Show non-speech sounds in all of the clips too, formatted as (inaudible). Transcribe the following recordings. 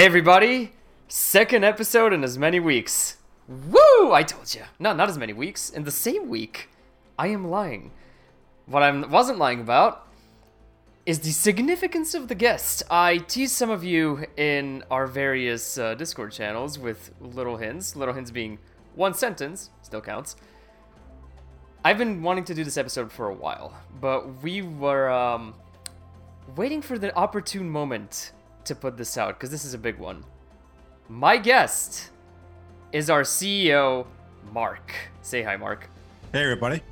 Hey everybody! Second episode in as many weeks. Woo! I told you. No, not as many weeks. In the same week, I am lying. What I wasn't lying about is the significance of the guest. I teased some of you in our various uh, Discord channels with little hints. Little hints being one sentence, still counts. I've been wanting to do this episode for a while, but we were um, waiting for the opportune moment to put this out because this is a big one. My guest is our CEO, Mark. Say hi, Mark. Hey, everybody.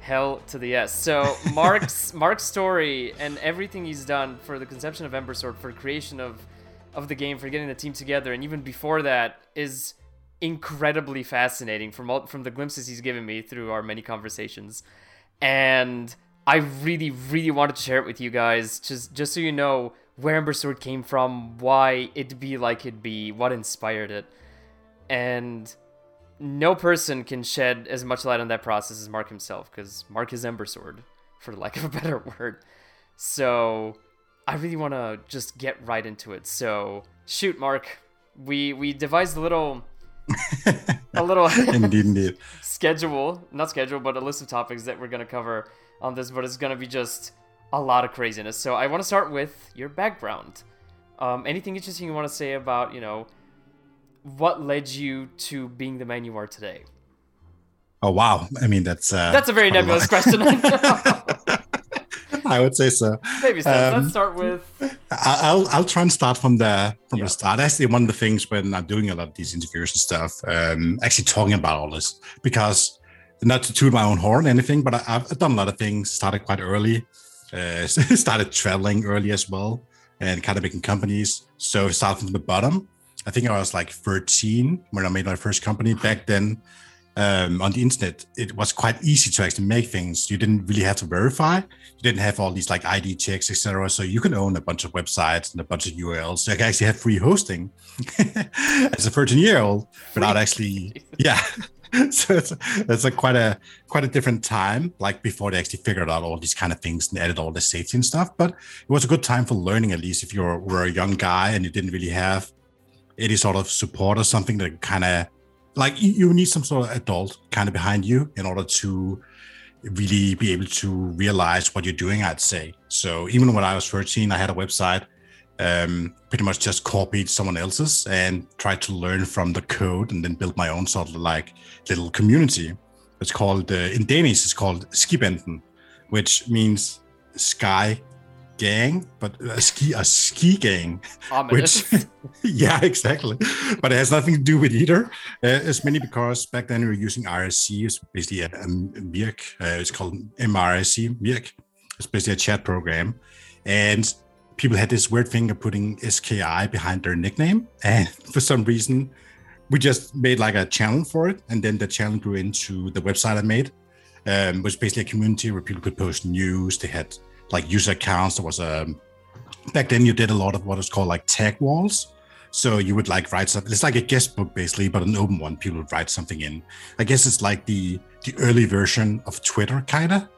Hell to the yes. So (laughs) Mark's Mark's story and everything he's done for the conception of Ember Sword, for creation of of the game, for getting the team together, and even before that, is incredibly fascinating from all, from the glimpses he's given me through our many conversations. And I really, really wanted to share it with you guys, just just so you know where Ember Sword came from, why it'd be like it'd be, what inspired it, and no person can shed as much light on that process as Mark himself, because Mark is Ember Sword, for lack of a (laughs) better word. So I really want to just get right into it. So shoot, Mark. We we devised a little (laughs) a little (laughs) indeed, indeed. schedule, not schedule, but a list of topics that we're gonna cover on this. But it's gonna be just a lot of craziness. So I want to start with your background. Um, anything interesting you want to say about you know what led you to being the man you are today? Oh wow! I mean, that's uh, that's a very nebulous question. (laughs) I would say so. Maybe steps. Um, Let's start with. I'll I'll try and start from the from yeah. the start. Actually, one of the things when I'm doing a lot of these interviews and stuff, um, actually talking about all this because not to toot my own horn or anything, but I, have done a lot of things. Started quite early. Uh, (laughs) started traveling early as well, and kind of making companies. So started from the bottom I think I was like 13 when I made my first company. Back then, um, on the internet, it was quite easy to actually make things. You didn't really have to verify. You didn't have all these like ID checks, etc. So you can own a bunch of websites and a bunch of URLs. So you can actually have free hosting (laughs) as a 13 year old without actually, yeah. (laughs) (laughs) so it's, it's a quite a quite a different time, like before they actually figured out all these kind of things and added all the safety and stuff. But it was a good time for learning, at least if you were a young guy and you didn't really have any sort of support or something that kind of like you need some sort of adult kind of behind you in order to really be able to realize what you're doing i'd say so even when i was 13 i had a website um, pretty much just copied someone else's and tried to learn from the code and then build my own sort of like little community it's called uh, in danish it's called skibanden which means sky gang, but a ski a ski gang, Ominous. which (laughs) yeah, exactly. But it has nothing to do with either. Uh, it's mainly because back then we were using IRC, it's basically a, a mIRC. Uh, it's called mIRC mIRC. It's basically a chat program, and people had this weird thing of putting SKI behind their nickname, and (laughs) for some reason. We just made like a channel for it, and then the channel grew into the website I made, um, was basically a community where people could post news. They had like user accounts. There was a um, back then you did a lot of what is called like tag walls. So you would like write something. It's like a guest book basically, but an open one. People would write something in. I guess it's like the the early version of Twitter, kind of.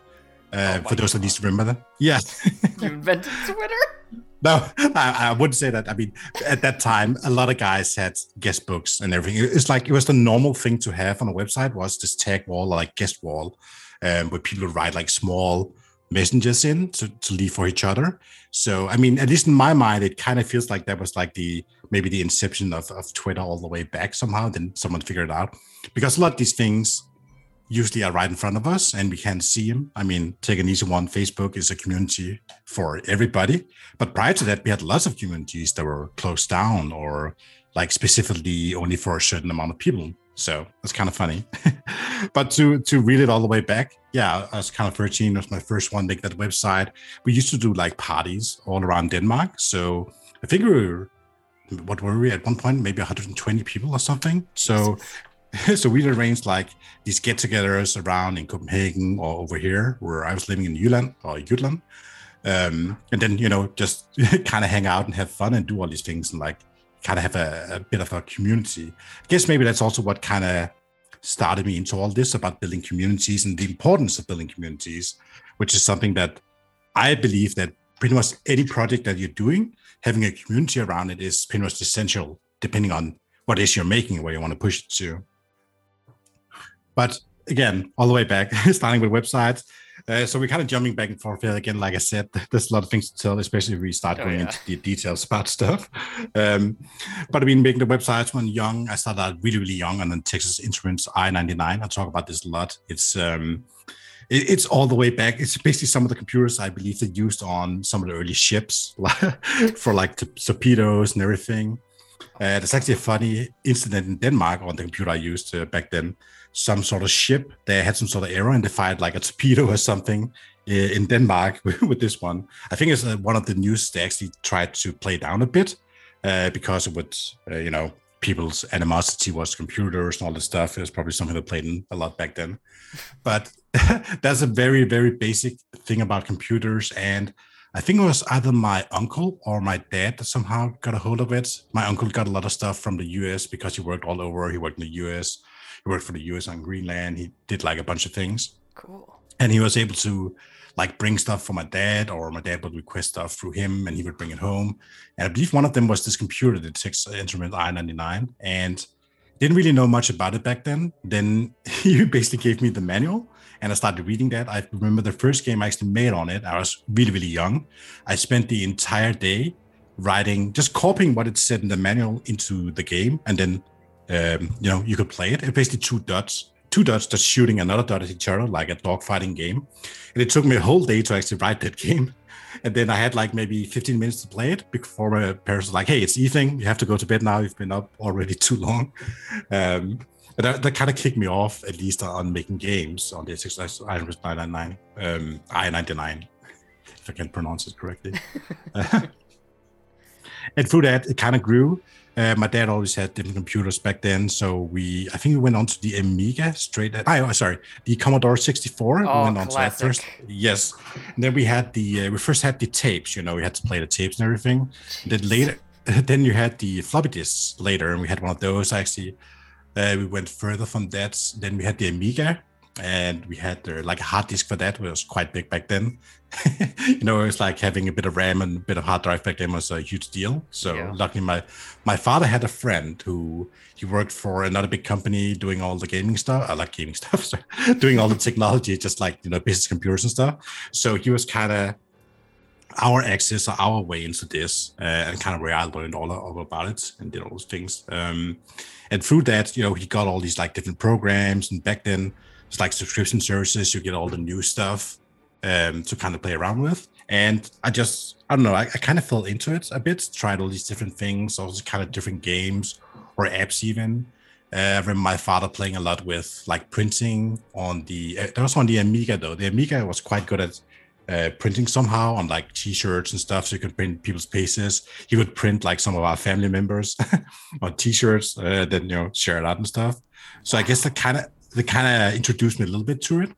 Uh, oh for those God. that need to remember that. Yeah. (laughs) you invented Twitter. No, I, I, wouldn't say that. I mean, at that time, a lot of guys had guest books and everything. It's like it was the normal thing to have on a website was this tag wall, like guest wall, um, where people would write like small messengers in to, to leave for each other. So, I mean, at least in my mind, it kind of feels like that was like the maybe the inception of, of Twitter all the way back somehow. Then someone figured it out because a lot of these things usually are right in front of us and we can't see them. I mean, take an easy one Facebook is a community for everybody. But prior to that, we had lots of communities that were closed down or like specifically only for a certain amount of people. So it's kind of funny. (laughs) but to to read it all the way back, yeah, I was kind of 13. It was my first one make that website. We used to do like parties all around Denmark. So I think we were what were we at one point? Maybe 120 people or something. So (laughs) so we arranged like these get-togethers around in Copenhagen or over here where I was living in Jylland or Jutland. Um, and then you know just (laughs) kind of hang out and have fun and do all these things and like kind of have a, a, bit of a community. I guess maybe that's also what kind of started me into all this about building communities and the importance of building communities, which is something that I believe that pretty much any project that you're doing, having a community around it is pretty much essential, depending on what is you're making, and where you want to push it to. But again, all the way back, (laughs) starting with websites. Uh, so we're kind of jumping back and forth here again. Like I said, (laughs) there's a lot of things to tell, especially if we start oh, going yeah. into the details about stuff. Um, but I've been making the websites when young. I started out really, really young, and then Texas Instruments I-99. I talk about this a lot. It's um, it, it's all the way back. It's basically some of the computers I believe they used on some of the early ships (laughs) for like t- torpedoes and everything. Uh, there's actually a funny incident in Denmark on the computer I used uh, back then some sort of ship. They had some sort of error and they fired like a torpedo or something eh, in Denmark (laughs) with this one. I think it's uh, one of the news they actually tried to play down a bit uh, because it would, uh, you know, people's animosity was computers and all this stuff. It was probably something that played in a lot back then. But (laughs) that's a very, very basic thing about computers. And I think it was either my uncle or my dad that somehow got a hold of it. My uncle got a lot of stuff from the US because he worked all over. He worked in the US he worked for the US on Greenland. He did like a bunch of things. Cool. And he was able to like bring stuff for my dad, or my dad would request stuff through him, and he would bring it home. And I believe one of them was this computer, the Texas Instrument I-99, and didn't really know much about it back then. Then (laughs) he basically gave me the manual, and I started reading that. I remember the first game I actually made on it. I was really, really young. I spent the entire day writing, just copying what it said in the manual into the game, and then um, you know, you could play it. It's basically two dots, two dots just shooting another dot at each other, like a dogfighting game. And it took me a whole day to actually write that (laughs) game. And then I had like maybe 15 minutes to play it before my parents were like, hey, it's evening. You have to go to bed now. You've been up already (laughs) too long. Um, that, that kind of kicked me off, at least on making games on the XXX I-99, um, I-99, if I can pronounce it correctly. (laughs) and through that, it kind of grew. Uh, my dad always had different computers back then, so we I think we went on to the Amiga straight. At, oh, sorry, the Commodore 64. Oh, we went on classic. to that first. Yes, and then we had the uh, we first had the tapes. You know, we had to play the tapes and everything. Then later, (laughs) then you had the floppy disks later, and we had one of those actually. Uh, we went further from that. Then we had the Amiga, and we had uh, like a hard disk for that, which was quite big back then. (laughs) you know, it was like having a bit of RAM and a bit of hard drive back then was a huge deal. So yeah. luckily, my my father had a friend who he worked for another big company doing all the gaming stuff. I like gaming (laughs) stuff, so doing all the technology, just like you know business computers and stuff. So he was kind of our access or our way into this uh, and kind of where I learned all, all about it and did all those things. Um, and through that, you know, he got all these like different programs. And back then, it's like subscription services. You get all the new stuff um, to kind of play around with. And I just, I don't know, I, I kind of fell into it a bit, tried all these different things, all these kind of different games or apps even. Uh, I remember my father playing a lot with like printing on the, uh, that was on the Amiga though. The Amiga was quite good at uh, printing somehow on like t-shirts and stuff so you could print people's faces he would print like some of our family members (laughs) on t-shirts uh, then you know share it out and stuff so i guess that kind of they kind of introduced me a little bit to it.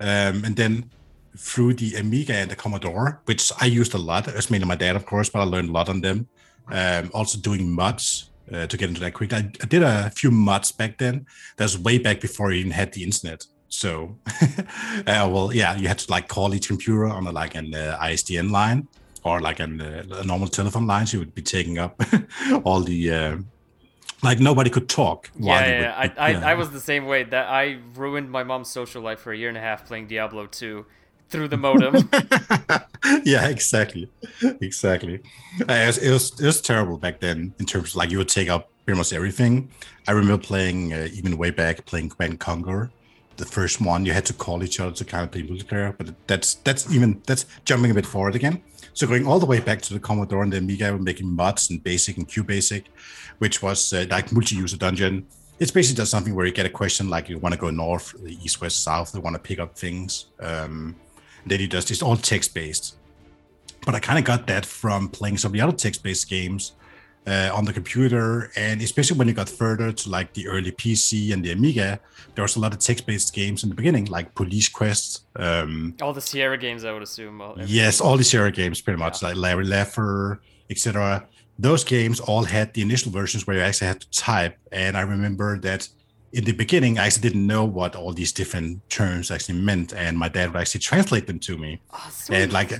Um, and then through the Amiga and the Commodore, which I used a lot, it's mainly my dad, of course, but I learned a lot on them. Um, also doing mods uh, to get into that quick. I, I, did a few mods back then. That's way back before I even had the internet. So, (laughs) uh, well, yeah, you had to like call each computer on a, like an uh, ISDN line or like an, uh, a normal telephone line. So you would be taking up (laughs) all the uh, like nobody could talk. Yeah, yeah, would, I, yeah. I, I was the same way. That I ruined my mom's social life for a year and a half playing Diablo 2 through the modem. (laughs) yeah, exactly, exactly. Uh, it, was, it, was, it was terrible back then in terms of like you would take up pretty much everything. I remember playing uh, even way back playing Command Conquer, the first one. You had to call each other to kind of play multiplayer, but that's that's even that's jumping a bit forward again. So going all the way back to the Commodore and the Amiga, we're making mods and Basic and QBasic, which was uh, like multi-user dungeon. It's basically just something where you get a question like you want to go north, east, west, south. They want to pick up things. Um, then he does it's all text-based. But I kind of got that from playing some of the other text-based games uh, on the computer, and especially when you got further to like the early PC and the Amiga, there was a lot of text-based games in the beginning, like Police Quest. Um, all the Sierra games, I would assume. All, yes, all the Sierra games, pretty much, yeah. like Larry Laffer, etc. Those games all had the initial versions where you actually had to type, and I remember that in the beginning, I actually didn't know what all these different terms actually meant, and my dad would actually translate them to me. Oh, and like,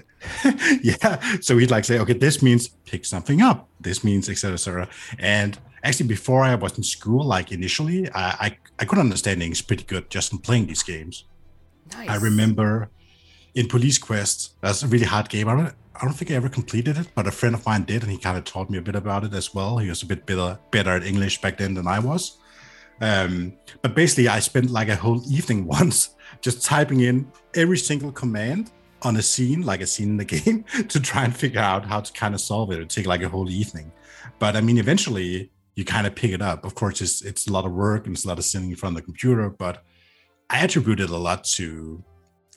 (laughs) yeah, so he'd like say, okay, this means pick something up. This means etc. etc. And actually, before I was in school, like initially, I, I I could understand English pretty good just from playing these games. nice. I remember in Police Quest, that's a really hard game. I don't, I don't think I ever completed it, but a friend of mine did, and he kind of taught me a bit about it as well. He was a bit better, better at English back then than I was. Um, but basically, I spent like a whole evening (laughs) once just typing in every single command on a scene, like a scene in the (laughs) game, to try and figure out how to kind of solve it. It would take like a whole evening. But I mean, eventually, you kind of pick it up. Of course, it's it's a lot of work and it's a lot of sitting in front of the computer, but I attribute it a lot to,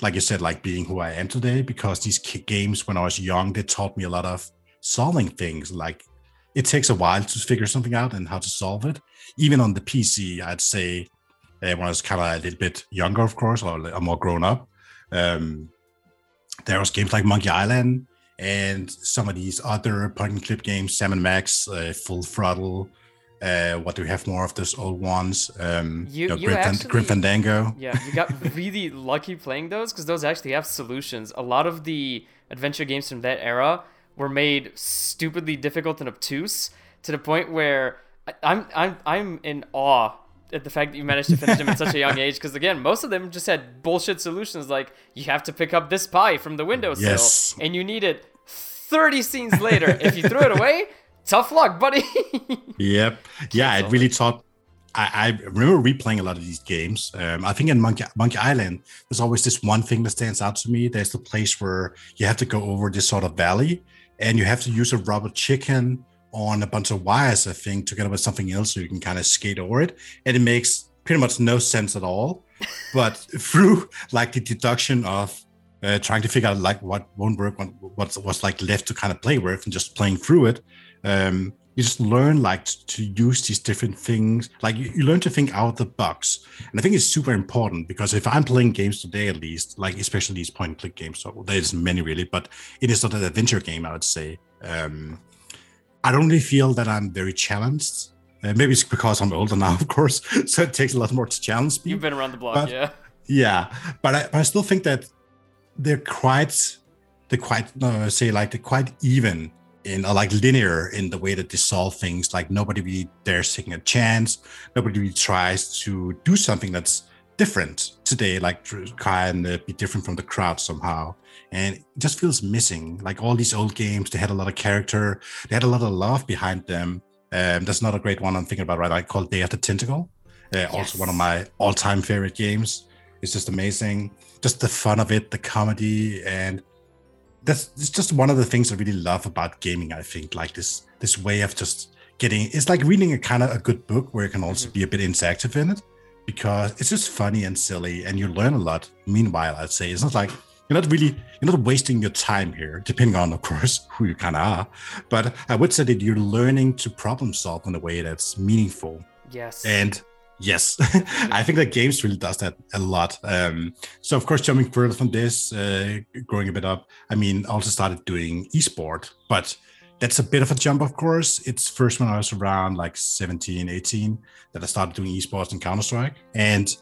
like you said, like being who I am today. Because these games, when I was young, they taught me a lot of solving things. Like it takes a while to figure something out and how to solve it. Even on the PC, I'd say uh, when I was kind of a little bit younger, of course, or a more grown up, um, there was games like Monkey Island and some of these other point and click games, Sam and Max, uh, Full Throttle. Uh, what do we have more of those old ones? Um, You- know, you Grim, Fan- actually- Grim Fandango. Yeah, you got really lucky playing those because those actually have solutions. A lot of the adventure games from that era were made stupidly difficult and obtuse to the point where I'm I'm I'm in awe at the fact that you managed to finish them at such a young age. Because again, most of them just had bullshit solutions like you have to pick up this pie from the windowsill, Yes. and you need it 30 scenes later. if you throw it away, tough luck, buddy. (laughs) Yep. Yeah, it really taught. I, I remember replaying a lot of these games. Um, I think in Monkey, Monkey Island, there's always this one thing that stands out to me. There's the place where you have to go over this sort of valley, and you have to use a rubber chicken on a bunch of wires, I think, together with something else, so you can kind of skate over it. And it makes pretty much no sense at all. (laughs) But through like the deduction of uh, trying to figure out like what won't work, what what's what's like left to kind of play with, and just playing through it, um, you just learn like to use these different things. Like you, you learn to think out of the box, and I think it's super important because if I'm playing games today, at least, like especially these point and click games, so there's many really, but it is not an adventure game, I would say. Um, I don't really feel that I'm very challenged. Uh, maybe it's because I'm older (laughs) now, of course, so it takes a lot more to challenge me. You've been around the block, But- yeah. Yeah, but I, but I still think that they're quite, they're quite, uh, say like they're quite even in, or like linear in the way that they solve things. Like nobody really dares taking a chance. Nobody really tries to do something that's different today, like try and uh, be different from the crowd somehow. And it just feels missing. Like all these old games, they had a lot of character, they had a lot of love behind them. Um, there's another great one I'm thinking about right now called Day of the Tentacle. Uh, Also one of my all-time favorite games. It's just amazing. Just the fun of it, the comedy, and that's it's just one of the things I really love about gaming. I think like this this way of just getting it's like reading a kind of a good book where you can also mm-hmm. be a bit interactive in it because it's just funny and silly and you learn a lot. Meanwhile, I'd say it's not like you're not really you're not wasting your time here, depending on of course (laughs) who you kind of are. But I would say that you're learning to problem solve in a way that's meaningful Yes. and yes, (laughs) I think that games really does that a lot. Um, so of course, jumping further from this, uh, growing a bit up, I mean, also started doing esport, but that's a bit of a jump, of course. It's first when I was around like 17, 18 that I started doing esports in Counter Strike. And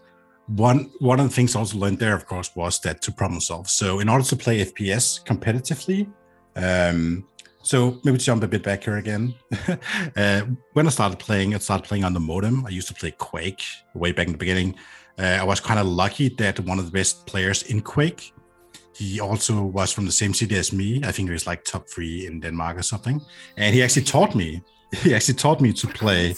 one one of the things I also learned there, of course, was that to problem solve. So in order to play FPS competitively, um, so maybe to jump a bit back here again. (laughs) uh, when I started playing, I started playing on the modem. I used to play Quake way back in the beginning. Uh, I was kind of lucky that one of the best players in Quake, he also was from the same city as me. I think he was like top three in Denmark or something. And he actually taught me. (laughs) He actually taught me to play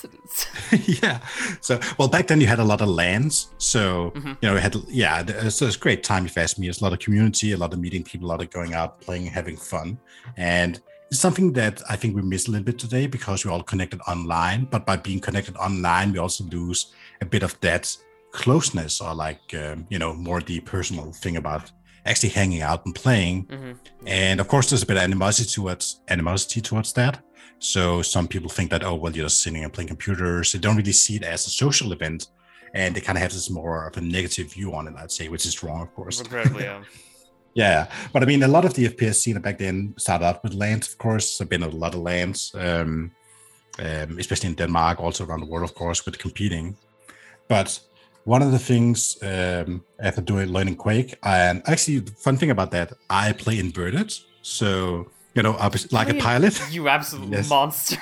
(laughs) yeah. So, well, back then you had a lot of LANs. So, Mhm. you know, it had, yeah, So it's a great time if you ask me. It's a lot of community, a lot of meeting people, a lot of going out, playing, having fun. And something that I think we miss a little bit today because we're all connected online. But by being connected online, we also lose a bit of that closeness or like, um, you know, more the personal thing about actually hanging out and playing. Mhm. And of course, there's a bit of animosity towards animosity towards that. So some people think that oh well, you're just sitting and playing computers. They don't really see it as a social event, and they kind of have this more of a negative view on it. I'd say, which is wrong, of course. Incredibly, yeah. (laughs) Yeah, but I mean, a lot of the FPS scene back then started out with LANs, of course. There've been a lot of LANs, um, um, especially in Denmark, also around the world, of course, with competing. But one of the things um, after doing learning Quake, and actually, the fun thing about that, I play inverted. So you know, I was like a pilot. (laughs) You absolute yes. monster.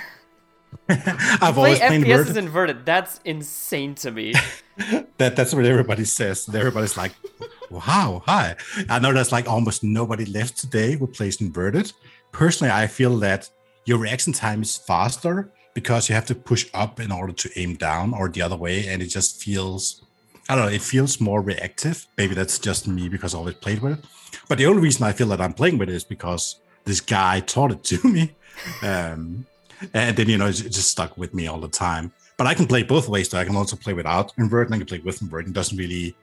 (laughs) I've always FPS inverted. is inverted. That's insane to me. (laughs) that that's what everybody says. Everybody's like, "Wow, hi." I know there's like almost nobody left today plays inverted. Personally, I feel that your reaction time is faster because you have to push up in order to aim down or the other way, and it just feels I don't know, it feels more reactive. Maybe that's just me because I always played with it. But the only reason I feel that I'm playing with it is because this guy taught it to me. (laughs) Um, and then, you know, it just stuck with me all the time. But I can play both ways. So I can also play without invert and I can play with invert. It doesn't really,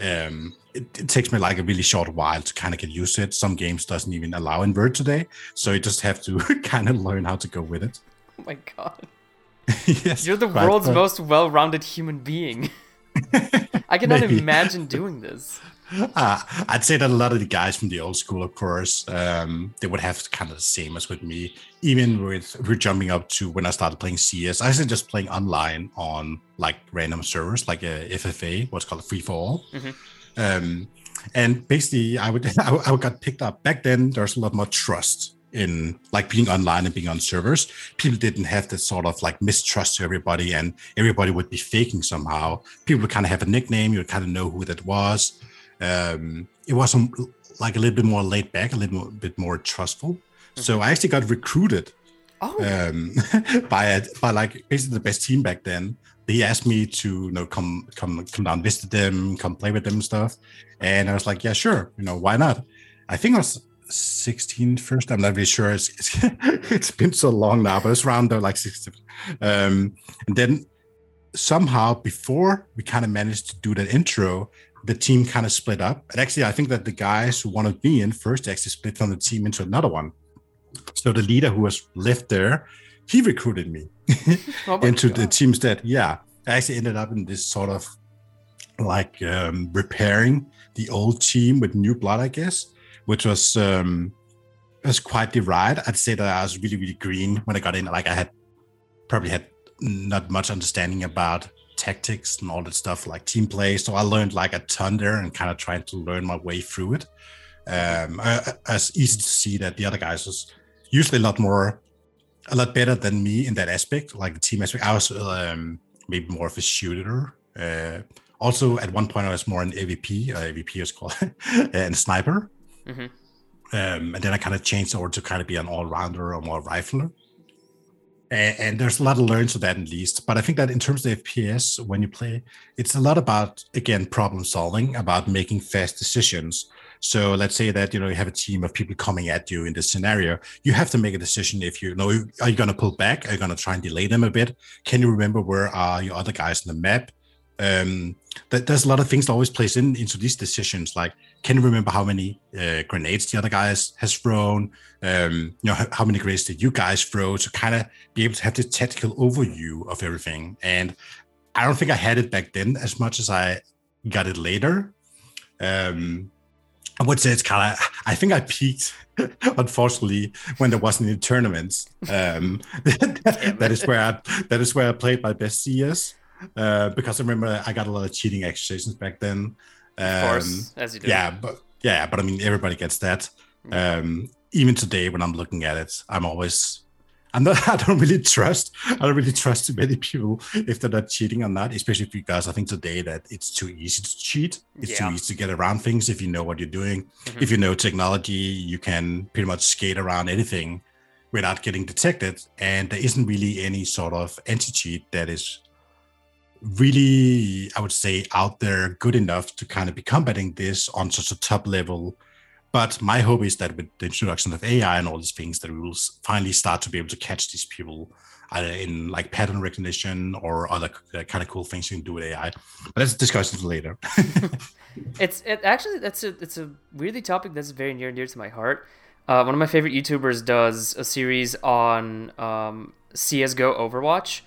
um, it, it, takes me like a really short while to kind of get used to it. Some games doesn't even allow invert today. So you just have to (laughs) kind of learn how to go with it. Oh my God. (laughs) yes. You're the world's most well rounded human being. (laughs) I cannot imagine doing this. (laughs) Uh, I'd say that a lot of the guys from the old school, of course, um, they would have kind of the same as with me. Even with we're jumping up to when I started playing CS, I started just playing online on like random servers, like a FFA, what's called a free for all. Mm-hmm. Um, and basically, I would (laughs) I, I got picked up back then. There's a lot more trust in like being online and being on servers, people didn't have this sort of like mistrust to everybody, and everybody would be faking somehow. People would kind of have a nickname, you would kind of know who that was. Um, it was some, like a little bit more laid back, a little bit more trustful. Mm-hmm. So I actually got recruited oh. um, (laughs) by a, by like basically the best team back then. He asked me to you know come come come down visit them, come play with them and stuff, and I was like, yeah, sure, you know, why not? I think I was 16 first. I'm not really sure. It's, it's, (laughs) it's been so long now, but it's around there like 16. Um, and then somehow before we kind of managed to do that intro, the team kind of split up. And actually, I think that the guys who wanted me in first actually split from the team into another one. So the leader who was left there, he recruited me (laughs) oh (laughs) into God. the teams that, yeah, I actually ended up in this sort of like um, repairing the old team with new blood, I guess which was um, was quite the ride. I'd say that I was really really green when I got in. Like I had probably had not much understanding about tactics and all that stuff like team play. So I learned like a ton there and kind of trying to learn my way through it. Um, I, I, it's easy to see that the other guys was usually a lot more, a lot better than me in that aspect, like the team aspect. I was um, maybe more of a shooter. Uh, also, at one point, I was more an AVP. Uh, AVP is called (laughs) and sniper. Mm-hmm. Um, and then I kind of changed over to kind of be an all rounder or more rifler. And, and, there's a lot of learn to that at least. But I think that in terms of FPS, when you play, it's a lot about again problem solving, about making fast decisions. So let's say that you know you have a team of people coming at you in this scenario. You have to make a decision. If you know, are you going to pull back? Are you going to try and delay them a bit? Can you remember where are your other guys on the map? Um, that there's a lot of things that always plays in into these decisions. Like can you remember how many uh, grenades the other guys has thrown? Um, you know, how, how, many grenades did you guys throw to kind of be able to have the tactical overview of everything? And I don't think I had it back then as much as I got it later. Um, I would say it's kind of. I think I peaked, (laughs) unfortunately, when there wasn't any tournaments. Um, (laughs) that is where I, that is where I played my best CS. Uh, because I remember I got a lot of cheating accusations back then. Um, of course, as you do. Yeah, but yeah, but I mean, everybody gets that. Um, even today, when I'm looking at it, I'm always, I'm not, (laughs) I don't really trust, I don't really trust too many people if they're not cheating or not, especially because I think today that it's too easy to cheat. It's yeah. too easy to get around things if you know what you're doing. Mm-hmm. If you know technology, you can pretty much skate around anything without getting detected. And there isn't really any sort of anti cheat that is really, I would say, out there good enough to kind of be combating this on such a top level. But my hope is that with the introduction of AI and all these things, that we will finally start to be able to catch these people either in like pattern recognition or other uh, kind of cool things you can do with AI. But let's discuss it later. (laughs) it's it actually that's a it's a weirdly topic that's very near and dear to my heart. Uh, one of my favorite YouTubers does a series on um, CS:GO Overwatch,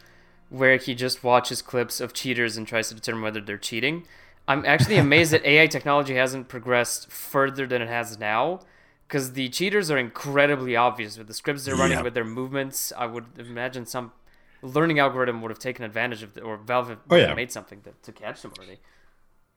where he just watches clips of cheaters and tries to determine whether they're cheating. I'm actually amazed that AI technology hasn't progressed further than it has now because the cheaters are incredibly obvious with the scripts they're running yeah. with their movements. I would imagine some learning algorithm would have taken advantage of the, or Valve Oh, yeah. made something to, to catch them already.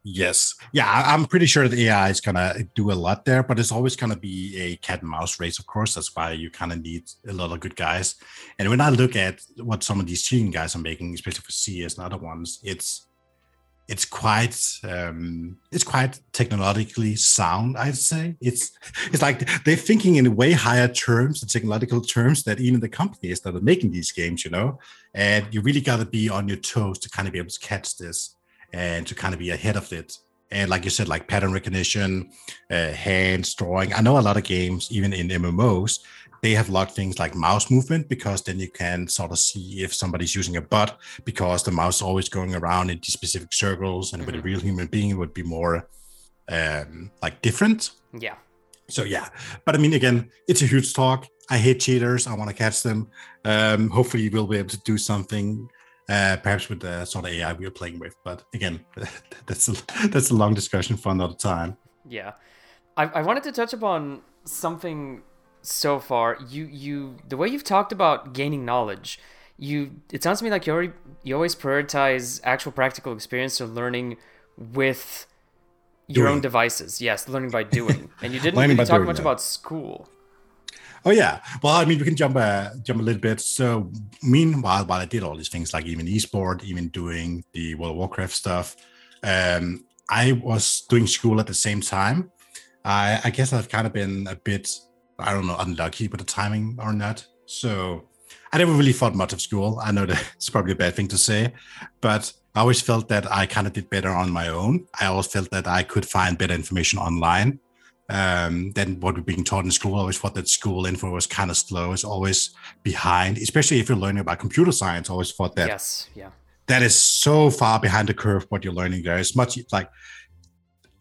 Yes. Yeah, I'm pretty sure the AI is gonna do a lot there, but it's always gonna be a cat and mouse race, of course. That's why you kind of need a lot of good guys. And when I look at what some of these cheating guys are making, especially for CS and other ones, it's it's quite um it's quite technologically sound, I'd say. It's it's like they're thinking in way higher terms and technological terms that even the companies that are making these games, you know. And you really gotta be on your toes to kind of be able to catch this and to kind of be ahead of it. And like you said, like pattern recognition, uh, hands, drawing. I know a lot of games, even in MMOs, they have locked things like mouse movement because then you can sort of see if somebody's using a butt because the mouse is always going around in these specific circles. And with a real human being, it would be more um, like different. Yeah. So yeah, but I mean, again, it's a huge talk. I hate cheaters. I want to catch them. Um, hopefully, we'll be able to do something, uh, perhaps with the sort of AI we're playing with. But again, (laughs) that's a, that's a long discussion for another time. Yeah, I, I wanted to touch upon something so far. You you the way you've talked about gaining knowledge. You it sounds to me like you already you always prioritize actual practical experience or learning with your own devices. Yes, learning by doing. (laughs) And you didn't really talk doing, much yeah. about school. Oh yeah. Well, I mean, we can jump uh, jump a little bit. So, meanwhile, while I did all these things, like even esport, even doing the World of Warcraft stuff, um, I was doing school at the same time. I, I guess I've kind of been a bit, I don't know, unlucky with the timing or not. So, I never really thought much of school. I know that (laughs) it's probably a bad thing to say, but I always felt that I kind of did better on my own. I always felt that I could find better information online um, than what we're being taught in school. I always thought that school info was kind of slow. It's always behind, especially if you're learning about computer science. I always thought that Yes, yeah. that is so far behind the curve what you're learning there. It's much like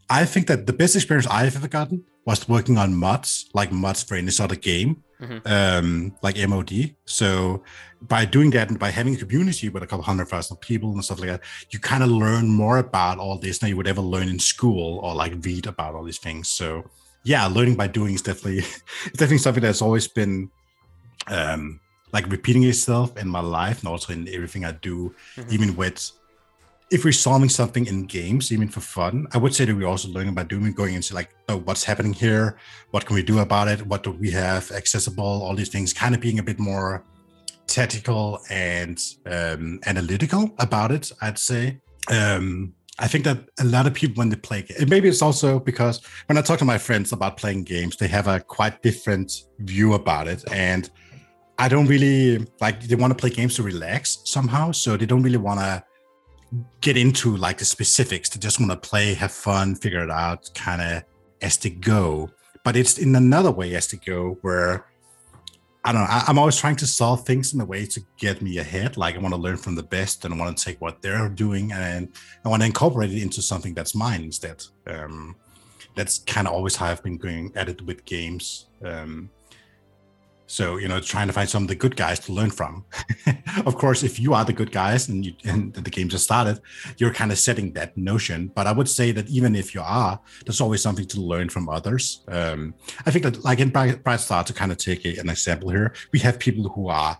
I think that the best experience I've ever gotten was working on mods, like mods for any sort of game, Mhm. um, like MOD. So by doing that and by having a community with a couple hundred thousand people and stuff like that, you kind of learn more about all this than you would ever learn in school or like read about all these things. So yeah, learning by doing is definitely (laughs) it's definitely something that's always been um like repeating itself in my life and also in everything I do, Mhm. even with if we're solving something in games, even for fun, I would say that we're also learning by doing, going into like, oh, what's happening here? What can we do about it? What do we have accessible? All these things, kind of being a bit more tactical and um, analytical about it, I'd say. Um, I think that a lot of people, when they play, and maybe it's also because when I talk to my friends about playing games, they have a quite different view about it. And I don't really like, they want to play games to relax somehow. So they don't really want to get into like the specifics. They just want to play, have fun, figure it out, kind of as they go. But it's in another way as they go, where I don't know. I, I'm always trying to solve things in a way to get me ahead. Like I want to learn from the best, and I want to take what they're doing, and I want to incorporate it into something that's mine instead. Um, that's kind of always how I've been going at it with games. Um, so you know, trying to find some of the good guys to learn from. (laughs) of course, if you are the good guys and you and the game just started, you're kind of setting that notion. But I would say that even if you are, there's always something to learn from others. Um, I think that, like in Bright, Star, to kind of take a, an example here, we have people who are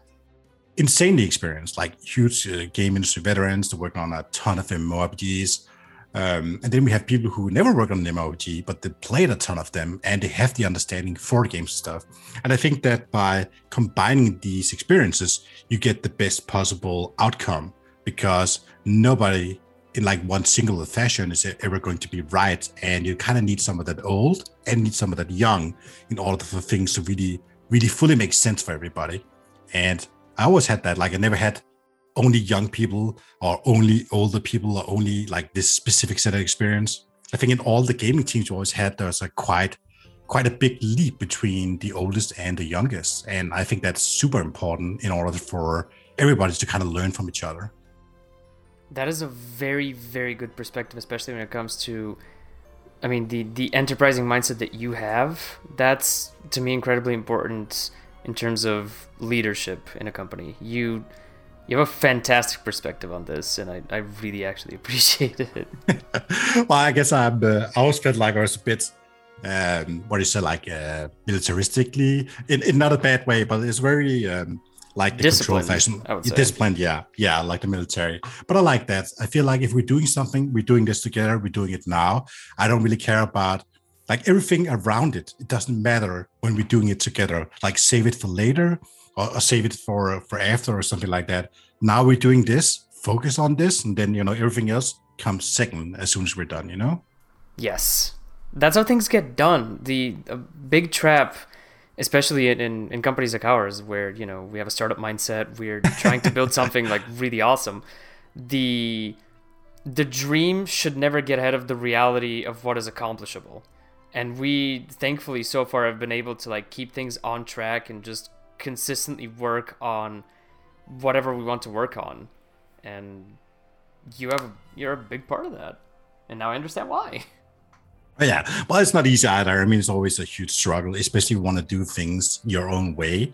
insanely experienced, like huge uh, game industry veterans. They're on a ton of MMORPGs. Um, and then we have people who never worked on an MMORPG, but they played a ton of them and they have the understanding for games stuff. And I think that by combining these experiences, you get the best possible outcome because nobody in like one single fashion is ever going to be right. And you kind of need some of that old and need some of that young in order for things to really, really fully make sense for everybody. And I always had that. Like I never had only young people or only older people or only like this specific set of experience. I think in all the gaming teams we always had, there was a quite quite a big leap between the oldest and the youngest. And I think that's super important in order for everybody to kind of learn from each other. That is a very, very good perspective, especially when it comes to, I mean, the the enterprising mindset that you have. That's to me incredibly important in terms of leadership in a company. You you have a fantastic perspective on this, and I, I really actually (laughs) appreciate it. (laughs) well, I guess I'm. Uh, I always felt like I was a bit, um, what do you say, like uh, militaristically, in, in not a bad way, but it's very um, like the Disciplined, control fashion. I would say. Disciplined, yeah, yeah, like the military. But I like that. I feel like if we're doing something, we're doing this together. We're doing it now. I don't really care about like everything around it. It doesn't matter when we're doing it together. Like save it for later, or, or save it for for after, or something like that. Now we're doing this. Focus on this, and then you know everything else comes second as soon as we're done. You know. Yes, that's how things get done. The a big trap, especially in, in in companies like ours, where you know we have a startup mindset, we're (laughs) trying to build something like really awesome. The the dream should never get ahead of the reality of what is accomplishable. And we thankfully so far have been able to like keep things on track and just consistently work on whatever we want to work on. And you have you're a big part of that. And now I understand why. Yeah, well, it's not easy either. I mean, it's always a huge struggle, especially if you want to do things your own way.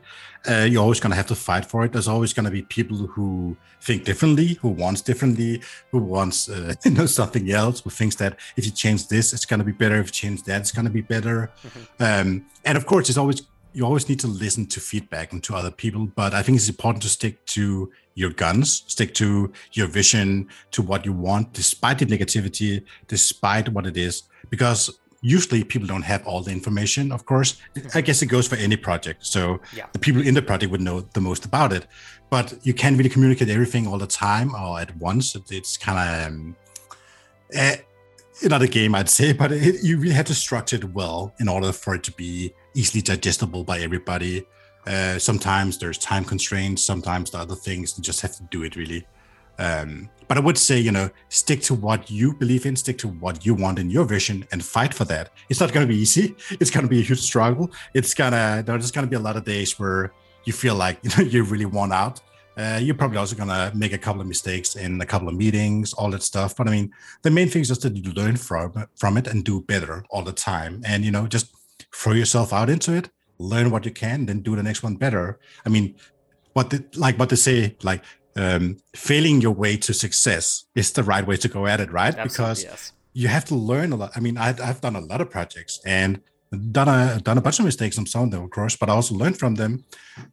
Uh, you're always going to have to fight for it. There's always going to be people who think differently, who wants differently, who wants uh, (laughs) you know something else, who thinks that if you change this, it's going to be better. If you change that, it's going to be better. Um, and of course, it's always you always need to listen to feedback and to other people. But I think it's important to stick to your guns, stick to your vision, to what you want, despite the negativity, despite what it is because usually people don't have all the information of course i guess it goes for any project so Yeah. the people in the project would know the most about it but you can't really communicate everything all the time or at once it's kind of um, eh, not a game i'd say (laughs) but it, you really have to structure it well in order for it to be easily digestible by everybody uh, sometimes there's time constraints sometimes the other things you just have to do it really um, but I would say, you know, stick to what you believe in, stick to what you want in your vision, and fight for that. It's not going to be easy. (laughs) It's going to be a huge struggle. It's gonna there's going to be a lot of days where you feel like (laughs) you know you really want out. Uh, you're probably also going to make a couple of mistakes in a couple of meetings, all that stuff. But I mean, the main thing is just that you learn from from it and do better all the time. And you know, just throw yourself out into it, learn what you can, then do the next one better. I mean, what the, like what they say, like um, failing your way to success is the right way to go at it, right? Absolutely, because yes. you have to learn a lot. I mean, I, I've done a lot of projects and done a done a bunch of mistakes on some of them, of course, but I also learned from them.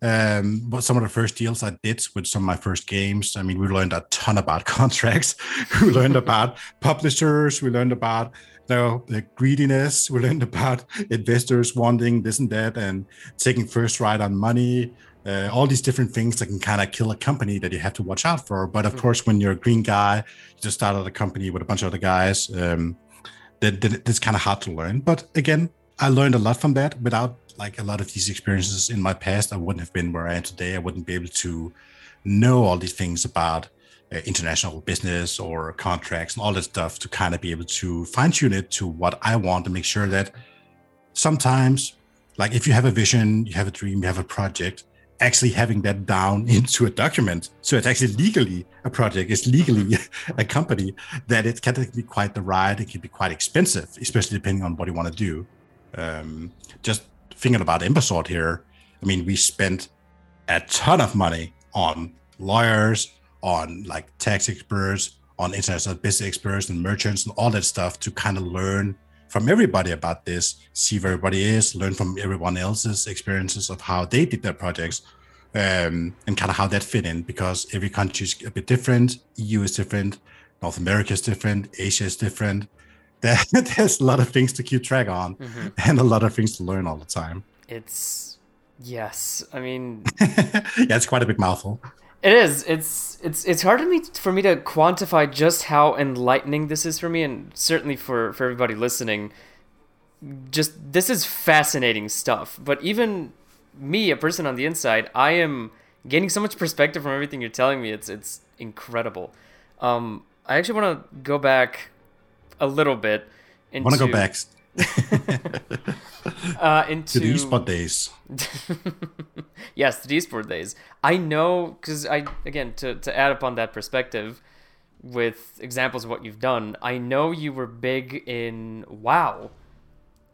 Um, but some of the first deals I did with some of my first games, I mean, we learned a ton about (laughs) contracts. we learned about publishers. We learned about know, the greediness. We learned about investors wanting this and that, and taking first right on money. Uh, all these different things that can kind of kill a company that you have to watch out for. But of course, when you're a green guy, you just started a company with a bunch of other guys. Um, that, that it's kind of hard to learn. But again, I learned a lot from that. Without like a lot of these experiences in my past, I wouldn't have been where I am today. I wouldn't be able to know all these things about international business or contracts and all that stuff to kind of be able to fine tune it to what I want to make sure that sometimes, like if you have a vision, you have a dream, you have a project, actually having that down (laughs) into a document so it's actually legally a project it's legally (laughs) a company that it can be quite the ride it can be quite expensive especially depending on what you want to do. Um, just thinking about Ember Sword here i mean we spent a ton of money on lawyers on like tax experts on international business experts and merchants and all that stuff to kind of learn from everybody about this, see where everybody is, learn from everyone else's experiences of how they did their projects, um, and kind of how that fit in because every country is a bit different. EU is different, North America is different, Asia is different. There, (laughs) there's a lot of things to keep track on, (laughs) and a lot of things to learn all the time. It's yes. I mean, (laughs) yeah, it's quite a big mouthful. It is. It's it's it's hard to me for me to quantify just how enlightening this is for me, and certainly for for everybody listening. Just this is fascinating stuff. But even me, a person on the inside, I am gaining so much perspective from everything you're telling me. It's it's incredible. Um, I actually want to go back a little bit. Into, Want to go back (laughs) uh, into to the esports days? (laughs) yes, the esport days. I know because I again to to add upon that perspective with examples of what you've done. I know you were big in WoW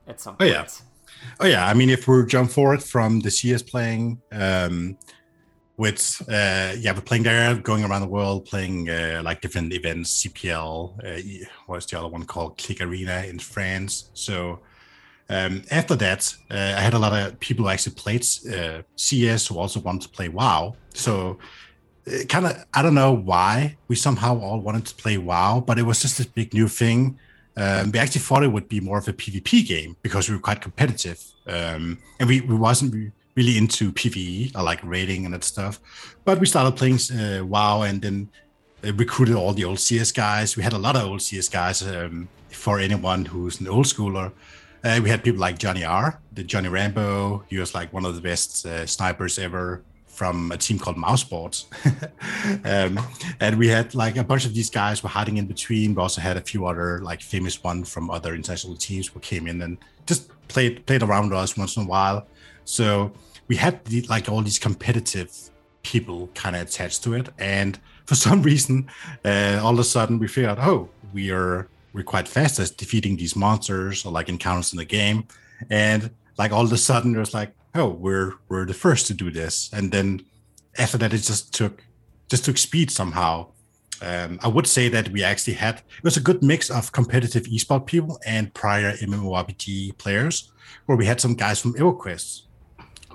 at some Oh, point. yeah. Oh yeah, I mean, if we jump forward from the CS playing, um, with uh, yeah, we're playing there, going around the world, playing uh, like different events, CPL. Uh, what's the other one called? Click Arena in France. So Um, after that, uh, I had a lot of people who actually played uh, CS who also wanted to play WoW. So, uh, kind of, I don't know why we somehow all wanted to play WoW, but it was just a big new thing. Um, we actually thought it would be more of a PvP game because we were quite competitive, um, and we, we wasn't really into PVE or like raiding and that stuff. But we started playing uh, WoW and then uh, recruited all the old CS guys. We had a lot of old CS guys. Um, for anyone who's an old schooler, uh, we had people like Johnny R, the Johnny Rambo. He was like one of the best uh, snipers ever from a team called Mousesports. (laughs) um, and we had like a bunch of these guys were hiding in between. We also had a few other like famous one from other international teams who came in and just played played around with us once in a while. So we had the, like all these competitive people kind of attached to it, and for (laughs) some reason, uh, all of a sudden we figured, out, oh, we are we're quite fast at defeating these monsters or like encounters in the game, and like all of a sudden there's like, oh, we're we're the first to do this, and then after that it just took just took speed somehow. Um, I would say that we actually had it was a good mix of competitive esports people and prior MMORPG players, where we had some guys from EverQuest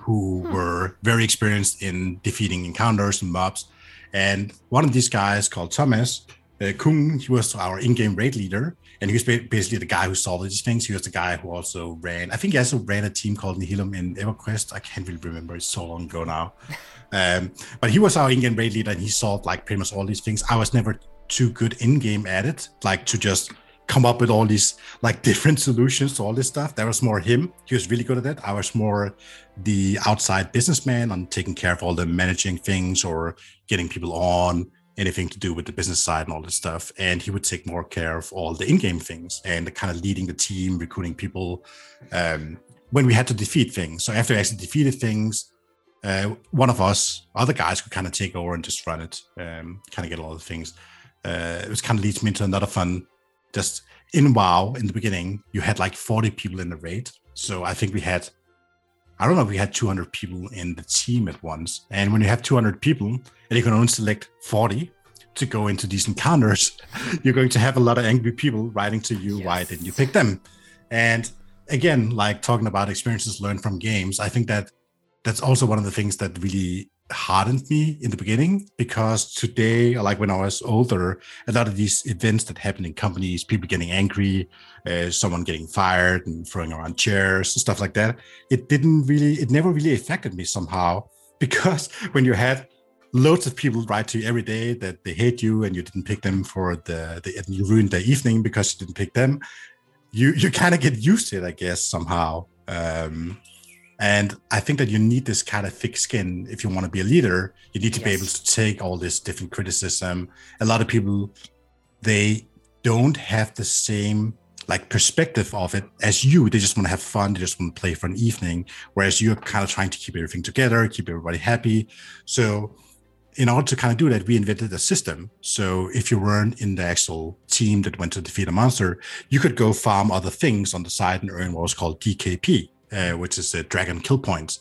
who hmm. were very experienced in defeating encounters and mobs. And one of these guys called Thomas uh, Kung, he was our in-game raid leader, and he was basically the guy who solved these things. He was the guy who also ran. I think he also ran a team called Nihilum in EverQuest. I can't really remember; it's so long ago now. (laughs) Um, but he was our in-game raid leader, and he solved like pretty much all these things. I was never too good in-game at it, like to just come up with all these like different solutions to all this stuff. That was more him. He was really good at that. I was more the outside businessman on taking care of all the managing things or getting people on anything to do with the business side and all this stuff. And he would take more care of all the in-game things and the kind of leading the team, recruiting people um, when we had to defeat things. So after we actually defeated things, uh, one of us, other guys, could kind of take over and just run it, um, kind of get all the things. Uh, it was kind of leads me into another fun just in WoW in the beginning, you had like 40 people in the raid. So I think we had, I don't know, we had 200 people in the team at once. And when you have 200 people and you can only select 40 to go into these encounters, (laughs) you're going to have a lot of angry people writing to you, yes. why didn't you pick them? And again, like talking about experiences learned from games, I think that that's also one of the things that really hardened me in the beginning because today, like when I was older, a lot of these events that happen in companies, people getting angry, uh, someone getting fired and throwing around chairs and stuff like that, it didn't really, it never really affected me somehow (laughs) because when you had loads of people write to you every day that they hate you and you didn't pick them for the, the and you ruined their evening because you didn't pick them, you you kind of get used to it, I guess, somehow. Um, and I think that you need this kind of thick skin if you want to be a leader. You need to yes. be able to take all this different criticism. A lot of people, they don't have the same like perspective of it as you. They just want to have fun. They just want to play for an evening. Whereas you're kind of trying to keep everything together, keep everybody happy. So in order to kind of do that, we invented a system. So if you weren't in the actual team that went to defeat a monster, you could go farm other things on the side and earn what was called DKP uh, which is a dragon kill points.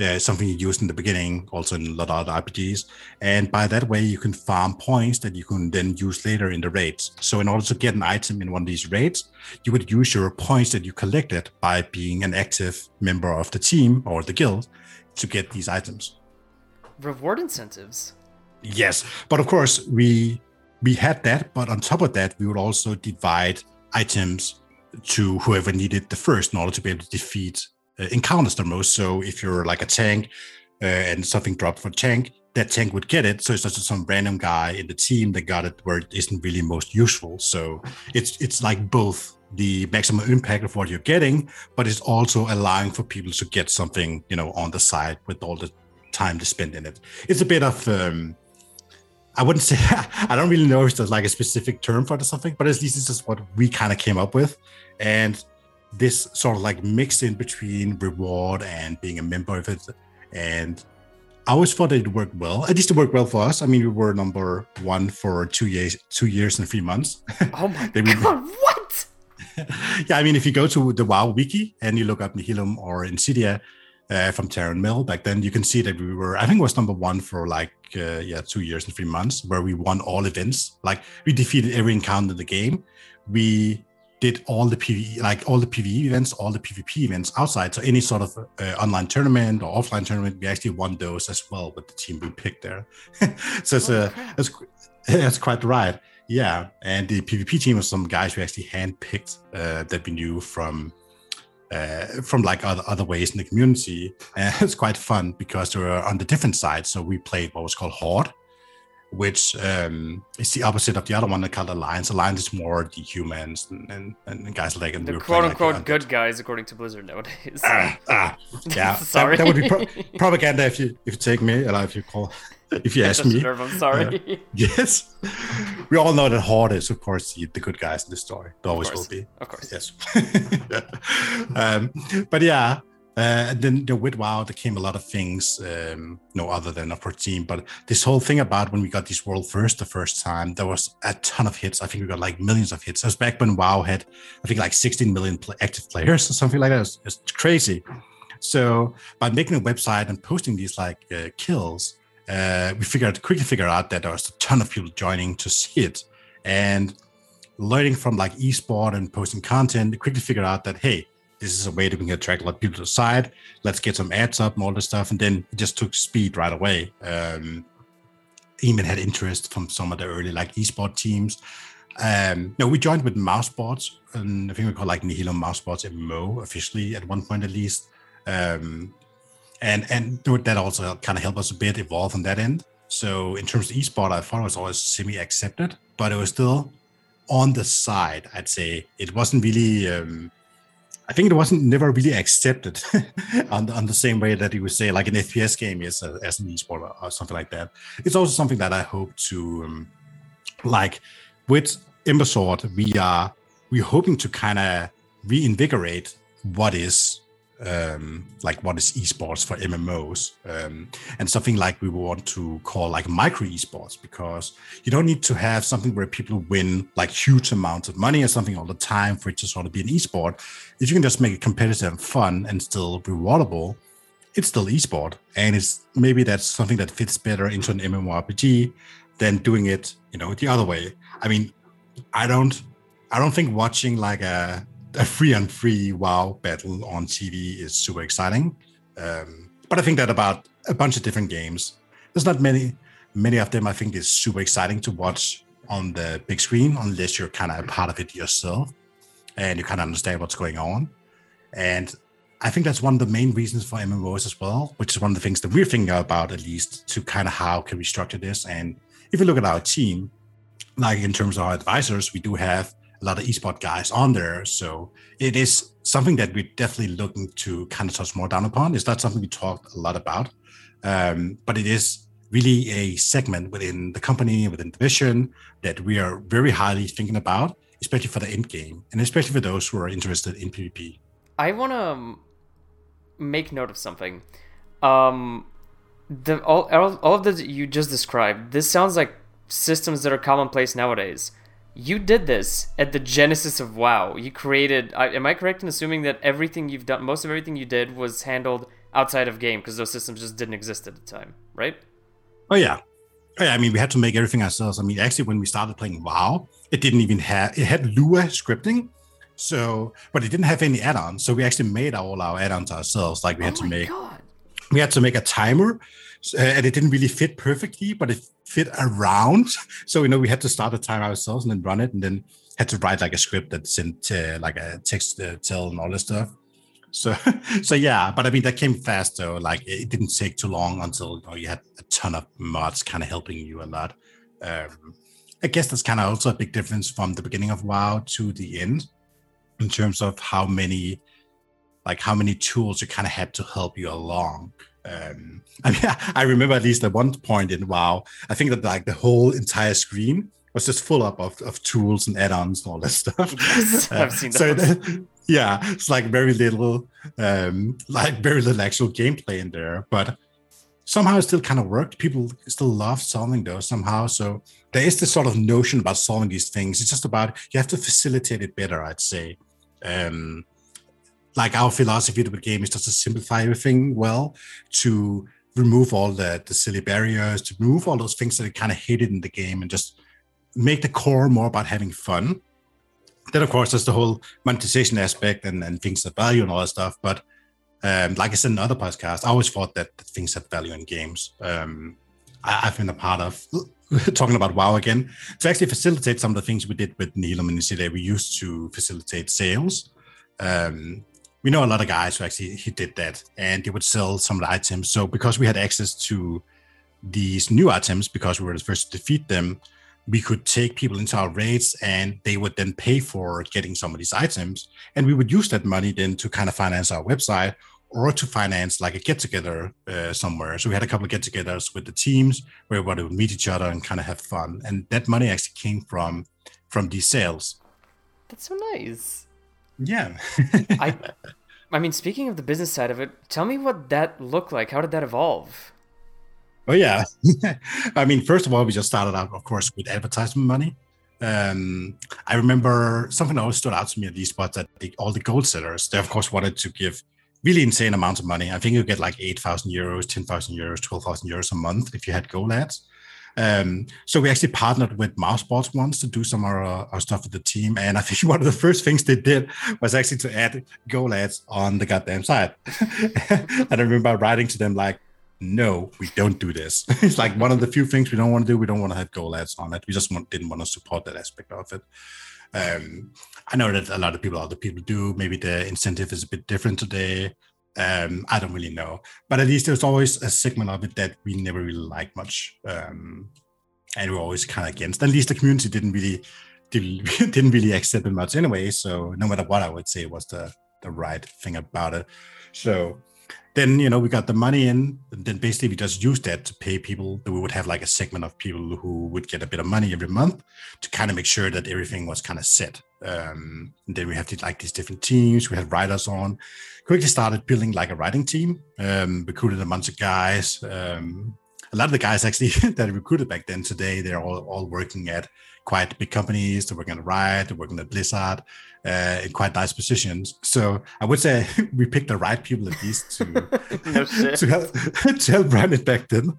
Uh, something you use in the beginning, also in a lot of other RPGs. And by that way, you can farm points that you can then use later in the raids. So in order to get an item in one of these raids, you would use your points that you collected by being an active member of the team or the guild to get these items. Reward incentives. Yes, but of course we we had that, but on top of that, we would also divide items to whoever needed the first in order to be able to defeat uh, encounters the most. So if you're like a tank uh, and something dropped for tank, that tank would get it. So it's not just some random guy in the team that got it where it isn't really most useful. So it's it's like both the maximum impact of what you're getting, but it's also allowing for people to get something, you know, on the side with all the time to spend in it. It's a bit of um, I wouldn't say (laughs) I don't really know if there's like a specific term for it or something, but at least this is what we kind of came up with. And this sort of like mix in between reward and being a member of it. And I always thought it worked well. At least it worked well for us. I mean, we were number one for two years, two years and three months. (laughs) Oh my god! What? (laughs) yeah, I mean, if you go to the WoW wiki and you look up Nihilum or Insidia uh, from Tarren Mill back then, you can see that we were. I think was number one for like uh, yeah two years and three months, where we won all events. Like we defeated every encounter in the game. We did all the PvE, like all the PvE events, all the PvP events outside. So any sort of uh, online tournament or offline tournament, we actually won those as well with the team we picked there. (laughs) so it's Oh, a, it's, that's quite right. Yeah, and the PvP team was some guys we actually handpicked uh, that we knew from uh, from like other other ways in the community. (laughs) It's quite fun because they were on the different sides. So we played what was called Horde, which um, is the opposite of the other one they called Alliance. Alliance is more the humans and, and, and guys like and The we quote playing, like, unquote good guys, according to Blizzard nowadays. Ah, yeah, Sorry. (laughs) That, that would be pro- propaganda if you if you take me, or if you call, (laughs) if you ask me. Nerve, I'm sorry. Yes, we all know that Horde is, of course, the, the good guys in the story. They always will be. of course. Yes. (laughs) um, but yeah, uh, and then the with WoW, there came a lot of things, um, no other than of course team. But this whole thing about when we got this world first the first time, there was a ton of hits. I think we got like millions of hits. It was back when WoW had, I think, like 16 million pl- active players or something like that. It's it's crazy. So by making a website and posting these like uh, kills, uh, we figured quickly figured out that there was a ton of people joining to see it, and learning from like esport and posting content, quickly figured out that hey, this is a way that we can attract a lot of people to the site. Let's get some ads up and all this stuff, and then it just took speed right away. Um, even had interest from some of the early like esport teams. Um, no, we joined with Mousesports, and I think we call like Nihilum Mousesports MMO officially at one point at least. Um, and and that also kind of helped us a bit evolve on that end. So in terms of esport, I thought it was always semi accepted, but it was still on the side. I'd say it wasn't really. Um, I think it wasn't never really accepted (laughs) on the, on the same way that you would say like an FPS game is uh, as an esport or, or something like that. It's also something that I hope to um, like with Ember Sword. We are we're hoping to kind of reinvigorate what is um, like what is esports for MMOs, um, and something like we want to call like micro esports because you don't need to have something where people win like huge amounts of money or something all the time for it to sort of be an esport. If you can just make it competitive and fun and still rewardable, it's still esport, and it's maybe that's something that fits better into an MMORPG than doing it, you know, the other way. I mean, I don't, I don't think watching like a a free on free WoW battle on TV is super exciting. Um, but I think that about a bunch of different games, there's not many, many of them I think is super exciting to watch on the big screen unless you're kind of a part of it yourself and you kind of understand what's going on. And I think that's one of the main reasons for MMOs as well, which is one of the things that we're thinking about at least to kind of how can we structure this. And if you look at our team, like in terms of our advisors, we do have a lot of esport guys on there. So it is something that we're definitely looking to kind of touch more down upon. It's not something we talked a lot about, um, but it is really a segment within the company, within the vision that we are very highly thinking about, especially for the end game and especially for those who are interested in PvP. I want to make note of something. Um, the all, all all of the you just described. This sounds like systems that are commonplace nowadays. You did this at the genesis of WoW. You created. I, am I correct in assuming that everything you've done, most of everything you did, was handled outside of game because those systems just didn't exist at the time, right? Oh yeah. Oh, yeah, I mean, we had to make everything ourselves. I mean, actually, when we started playing WoW, it didn't even have it had Lua scripting, so but it didn't have any add-ons. So we actually made all our add-ons ourselves. Like we had oh to make god! we had to make a timer, uh, and it didn't really fit perfectly, but it fit around. So you know, we had to start a timer ourselves and then run it, and then had to write like a script that sent uh, like a text uh, tell and all this stuff. So, (laughs) so yeah, but I mean that came fast though. Like it didn't take too long until you, know, you had a ton of mods kind of helping you a lot. Um, I guess that's kind of also a big difference from the beginning of WoW to the end, in terms of how many, like how many tools you kind of had to help you along. Um, (laughs) I mean, I remember at least at one point in WoW, I think that like the whole entire screen was just full up of, of tools and add-ons and all that (laughs) stuff. (laughs) Uh, I've seen so those. the- yeah, it's like very little, um, like very little actual gameplay in there, but somehow it still kind of worked. People still love solving those somehow. So there is this sort of notion about solving these things. It's just about you have to facilitate it better, I'd say. Um, like our philosophy of the game is just to simplify everything well, to remove all the, the silly barriers, to remove all those things that are kind of hidden in the game and just make the core more about having fun then of course there's the whole monetization aspect and, and things that value and all that stuff. But um, like I said in other podcasts, I always thought that things had value in games. Um, I, have been a part of (laughs) talking about WoW again to actually facilitate some of the things we did with Nihilum and City. We used to facilitate sales. Um, we know a lot of guys who actually he did that, and they would sell some of the items. So because we had access to these new items, because we were the first to defeat them, we could take people into our raids and they would then pay for getting some of these items. And we would use that money then to kind of finance our website or to finance like a get together uh, somewhere. So we had a couple of get togethers with the teams where everybody would meet each other and kind of have fun. And that money actually came from from these sales. That's so nice. Yeah. I (laughs) I mean, speaking of the business side of it, tell me what that looked like. How did that evolve? Oh yeah. (laughs) I mean, first of all, we just started out, of course, with advertisement money. Um, I remember something always stood out to me at these spots that the, all the gold sellers, they of course wanted to give really insane amounts of money. I think you get like 8,000 euros, 10,000 euros, 12,000 euros a month if you had gold ads. Um, so we actually partnered with Mousesports once to do some of our, our, stuff with the team. And I (laughs) think one of the first things they did was actually to add goal ads on the goddamn site. (laughs) and I remember writing to them like, no, we don't do this. (laughs) it's like one of the few things we don't want to do. We don't want to have goal ads on it. We just want, didn't want to support that aspect of it. Um, I know that a lot of people, other people do. Maybe the incentive is a bit different today. Um, I don't really know, but at least there's always a segment of it that we never really liked much, um, and we are always kind of against. At least the community didn't really (laughs) didn't really accept it much anyway. So no matter what, I would say was the the right thing about it. So then you know we got the money in and then basically we just used that to pay people we would have like a segment of people who would get a bit of money every month to kind of make sure that everything was kind of set um, then we have like these different teams we had writers on quickly started building like a writing team um, recruited a bunch of guys um, a lot of the guys actually (laughs) that I recruited back then today they're all, all working at quite big companies they're working at riot they're working at blizzard uh, in quite nice positions. So I would say (laughs) we picked the right people at least to (laughs) to, help, to help run it back then.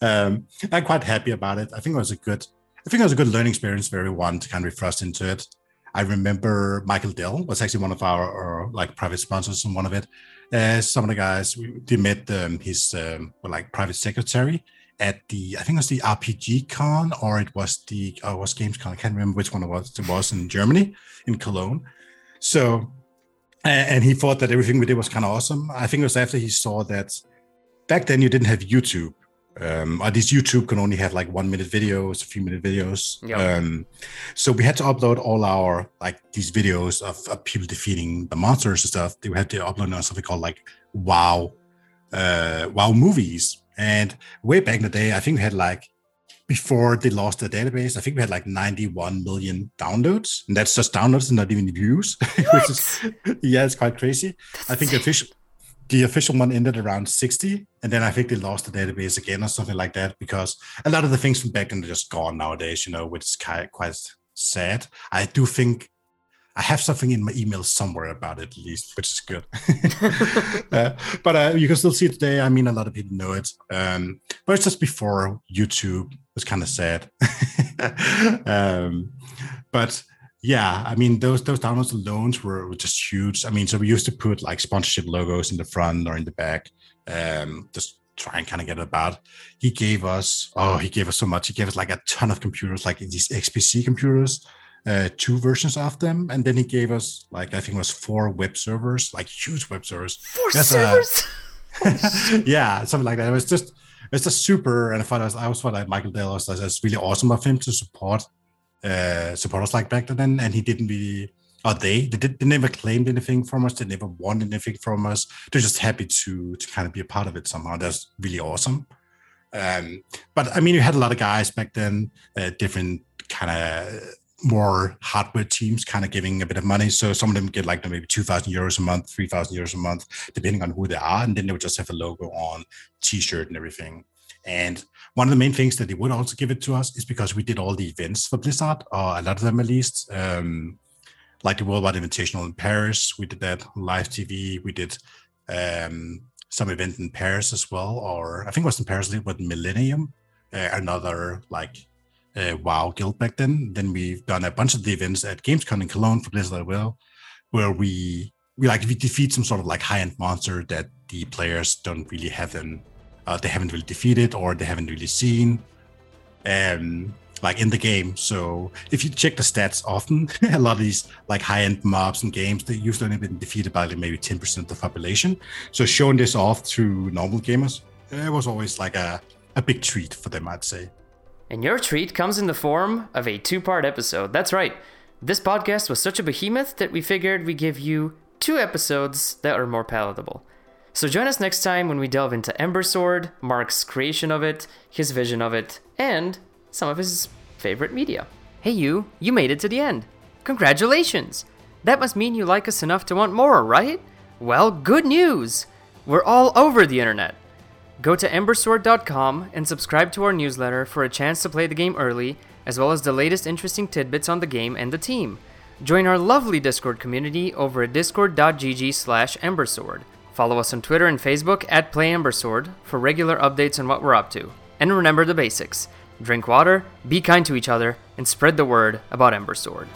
Um, I'm quite happy about it. I think it was a good, I think it was a good learning experience for everyone to kind of be thrust into it. I remember Michael Dell was actually one of our, our like private sponsors on one of it. Uh, some of the guys we, they met um, his um, like private secretary at the I think it was the RPG Con or it was the oh, it was Gamescom. I can't remember which one it was. It was in Germany, in Cologne. So, and he thought that everything we did was kind of awesome. I think it was after he saw that back then you didn't have YouTube. Um, or this YouTube can only have like one minute videos, a few minute videos. Yep. Um, so we had to upload all our like these videos of, of people defeating the monsters and stuff. We had to upload on something called like Wow, uh, Wow movies and way back in the day, I think we had like before they lost the database, I think we had like 91 million downloads, and that's just downloads, and not even views. (laughs) which is (laughs) yeah, it's quite crazy. I think official the official one ended around 60, and then I think they lost the database again or something like that because a lot of the things from back then are just gone nowadays, you know, which is quite quite sad. I do think I have something in my email somewhere about it, at least, which is good. (laughs) uh, but uh, you can still see it today. I mean, a lot of people know it. Um, but it's just before YouTube. It's kind of sad. (laughs) um, but yeah, I mean, those those downloads alone were, were just huge. I mean, so we used to put like sponsorship logos in the front or in the back, um, just try and kind of get it about. He gave us, oh, he gave us so much. He gave us like a ton of computers, like these XPC computers uh, two versions of them, and then he gave us like I think it was four web servers, like huge web servers. Four That's servers. (laughs) A, yeah, something like that. It was just it's just super, and I thought I, was, I was thought like Michael Dell was, was really awesome of him to support uh, support us like back then, and he didn't really. Or they they, did, they never claimed anything from us. They never wanted anything from us. They're just happy to to kind of be a part of it somehow. That's really awesome. Um, but I mean, you had a lot of guys back then, uh, different kind of more hardware teams kind of giving a bit of money. So some of them get like maybe 2,000 euros a month, 3,000 euros a month, depending on who they are. And then they would just have a logo on t-shirt and everything. And one of the main things that they would also give it to us is because we did all the events for Blizzard, or a lot of them at least, um, like the Worldwide Invitational in Paris. We did that live TV. We did um, some event in Paris as well, or I think it was in Paris with Millennium, uh, another like uh, WoW Guild back then. Then we've done a bunch of the events at Gamescom in Cologne for Blizzard as well, where we we like we defeat some sort of like high end monster that the players don't really have an uh, they haven't really defeated or they haven't really seen. Um, like in the game. So if you check the stats often, (laughs) a lot of these like high-end mobs and games, they usually only been defeated by like maybe 10% of the population. So showing this off to normal gamers, it was always like a, a big treat for them, I'd say. And your treat comes in the form of a two-part episode. That's right. This podcast was such a behemoth that we figured we'd give you two episodes that are more palatable. So join us next time when we delve into Ember Sword, Mark's creation of it, his vision of it, and some of his favorite media. Hey, you, you made it to the end. Congratulations! That must mean you like us enough to want more, right? Well, good news! We're all over the internet. Go to embersword.com and subscribe to our newsletter for a chance to play the game early, as well as the latest interesting tidbits on the game and the team. Join our lovely Discord community over at discord.gg slash embersword. Follow us on Twitter and Facebook at PlayEmbersword for regular updates on what we're up to. And remember the basics drink water, be kind to each other, and spread the word about Ember Sword.